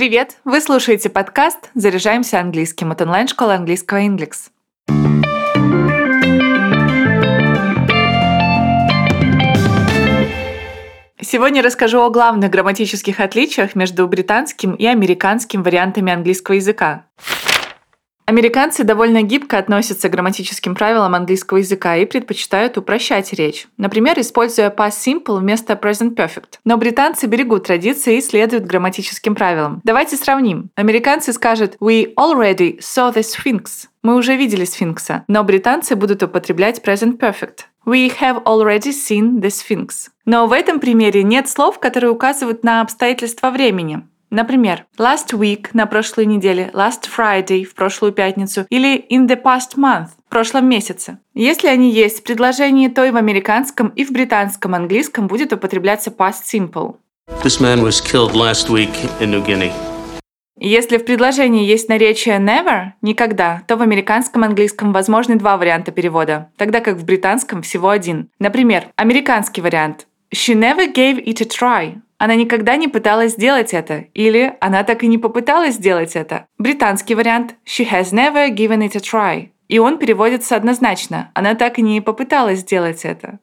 Привет! Вы слушаете подкаст «Заряжаемся английским» от онлайн-школы английского Inglix. Сегодня расскажу о главных грамматических отличиях между британским и американским вариантами английского языка. Американцы довольно гибко относятся к грамматическим правилам английского языка и предпочитают упрощать речь. Например, используя past simple вместо present perfect. Но британцы берегут традиции и следуют грамматическим правилам. Давайте сравним. Американцы скажут «We already saw the Sphinx». Мы уже видели сфинкса, но британцы будут употреблять present perfect. We have already seen the Sphinx. Но в этом примере нет слов, которые указывают на обстоятельства времени. Например, last week на прошлой неделе, last Friday в прошлую пятницу или in the past month в прошлом месяце. Если они есть в предложении, то и в американском, и в британском английском будет употребляться past simple. This man was killed last week in New Guinea. Если в предложении есть наречие never – никогда, то в американском английском возможны два варианта перевода, тогда как в британском всего один. Например, американский вариант She never gave it a try. Она никогда не пыталась сделать это. Или она так и не попыталась сделать это. Британский вариант She has never given it a try. И он переводится однозначно. Она так и не попыталась сделать это.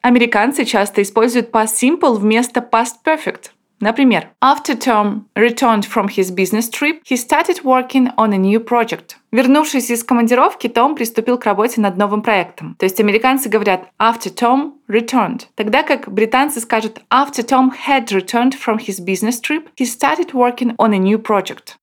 Американцы часто используют past simple вместо past perfect. Например, after Tom returned from his business trip, he started working on a new project. Вернувшись из командировки, Том приступил к работе над новым проектом. То есть американцы говорят after Tom returned, тогда как британцы скажут after Tom had returned from his business trip, he started working on a new project.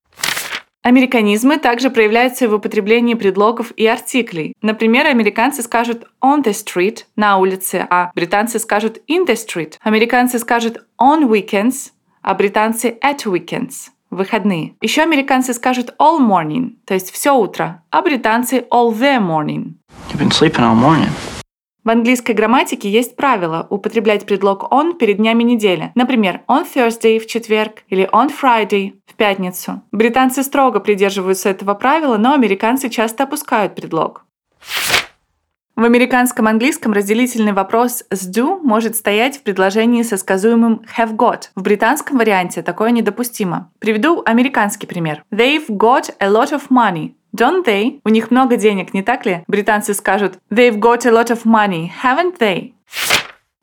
Американизмы также проявляются в употреблении предлогов и артиклей. Например, американцы скажут on the street – на улице, а британцы скажут in the street. Американцы скажут on weekends, а британцы at weekends – выходные. Еще американцы скажут all morning, то есть все утро, а британцы all the morning. You've been sleeping all morning. В английской грамматике есть правило употреблять предлог on перед днями недели. Например, on Thursday в четверг или on Friday в пятницу. Британцы строго придерживаются этого правила, но американцы часто опускают предлог. В американском английском разделительный вопрос с do может стоять в предложении со сказуемым have got. В британском варианте такое недопустимо. Приведу американский пример. They've got a lot of money. Don't they? У них много денег, не так ли? Британцы скажут They've got a lot of money, haven't they?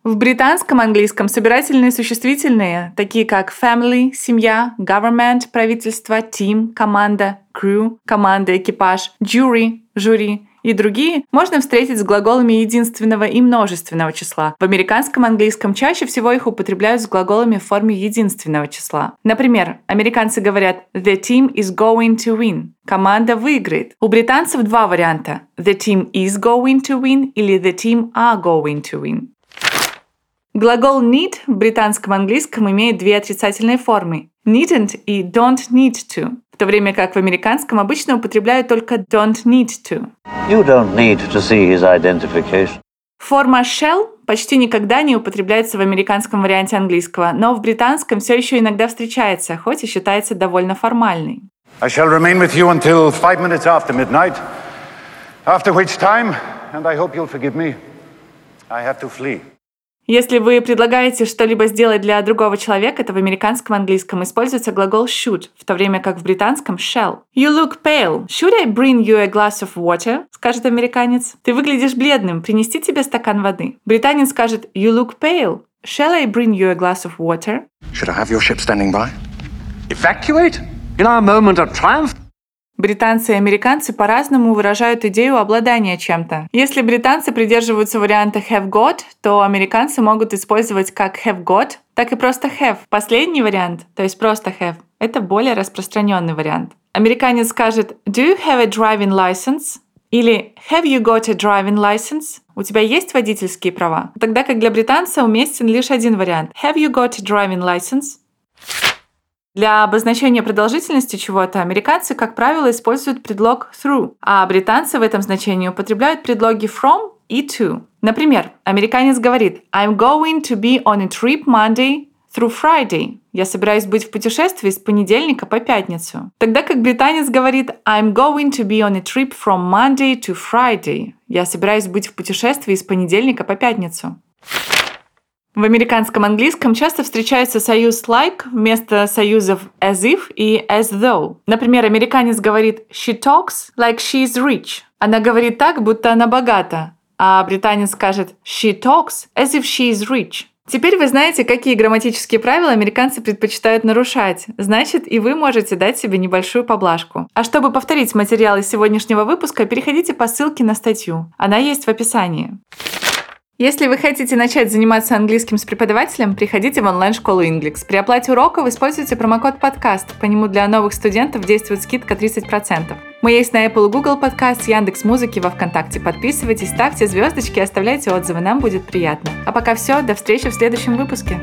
В британском английском собирательные существительные, такие как family, семья, government, правительство, team, команда, crew, команда, экипаж, jury, жюри и другие можно встретить с глаголами единственного и множественного числа. В американском английском чаще всего их употребляют с глаголами в форме единственного числа. Например, американцы говорят «The team is going to win». Команда выиграет. У британцев два варианта. The team is going to win или The team are going to win. Глагол need в британском английском имеет две отрицательные формы – needn't и don't need to, в то время как в американском обычно употребляют только don't need to. You don't need to see his identification. Форма shall почти никогда не употребляется в американском варианте английского, но в британском все еще иногда встречается, хоть и считается довольно формальной. I shall remain with you until five minutes after midnight, after which time, and I hope you'll forgive me, I have to flee. Если вы предлагаете что-либо сделать для другого человека, то в американском английском используется глагол should, в то время как в британском shall. You look pale. Should I bring you a glass of water? скажет американец. Ты выглядишь бледным. Принести тебе стакан воды. Британец скажет You look pale. Shall I bring you a glass of water? Should I have your ship standing by? Evacuate? In our moment of triumph? Британцы и американцы по-разному выражают идею обладания чем-то. Если британцы придерживаются варианта have got, то американцы могут использовать как have got, так и просто have. Последний вариант, то есть просто have, это более распространенный вариант. Американец скажет Do you have a driving license? Или Have you got a driving license? У тебя есть водительские права? Тогда как для британца уместен лишь один вариант. Have you got a driving license? Для обозначения продолжительности чего-то американцы, как правило, используют предлог through, а британцы в этом значении употребляют предлоги from и to. Например, американец говорит I'm going to be on a trip Monday through Friday. Я собираюсь быть в путешествии с понедельника по пятницу. Тогда как британец говорит I'm going to be on a trip from Monday to Friday. Я собираюсь быть в путешествии с понедельника по пятницу. В американском английском часто встречается союз like вместо союзов as if и as though. Например, американец говорит «she talks like she's rich». Она говорит так, будто она богата, а британец скажет «she talks as if she's rich». Теперь вы знаете, какие грамматические правила американцы предпочитают нарушать. Значит, и вы можете дать себе небольшую поблажку. А чтобы повторить материалы сегодняшнего выпуска, переходите по ссылке на статью. Она есть в описании. Если вы хотите начать заниматься английским с преподавателем, приходите в онлайн-школу Inglix. При оплате уроков используйте промокод подкаст. По нему для новых студентов действует скидка 30%. Мы есть на Apple Google подкаст, Яндекс Музыки, во Вконтакте. Подписывайтесь, ставьте звездочки, оставляйте отзывы, нам будет приятно. А пока все, до встречи в следующем выпуске.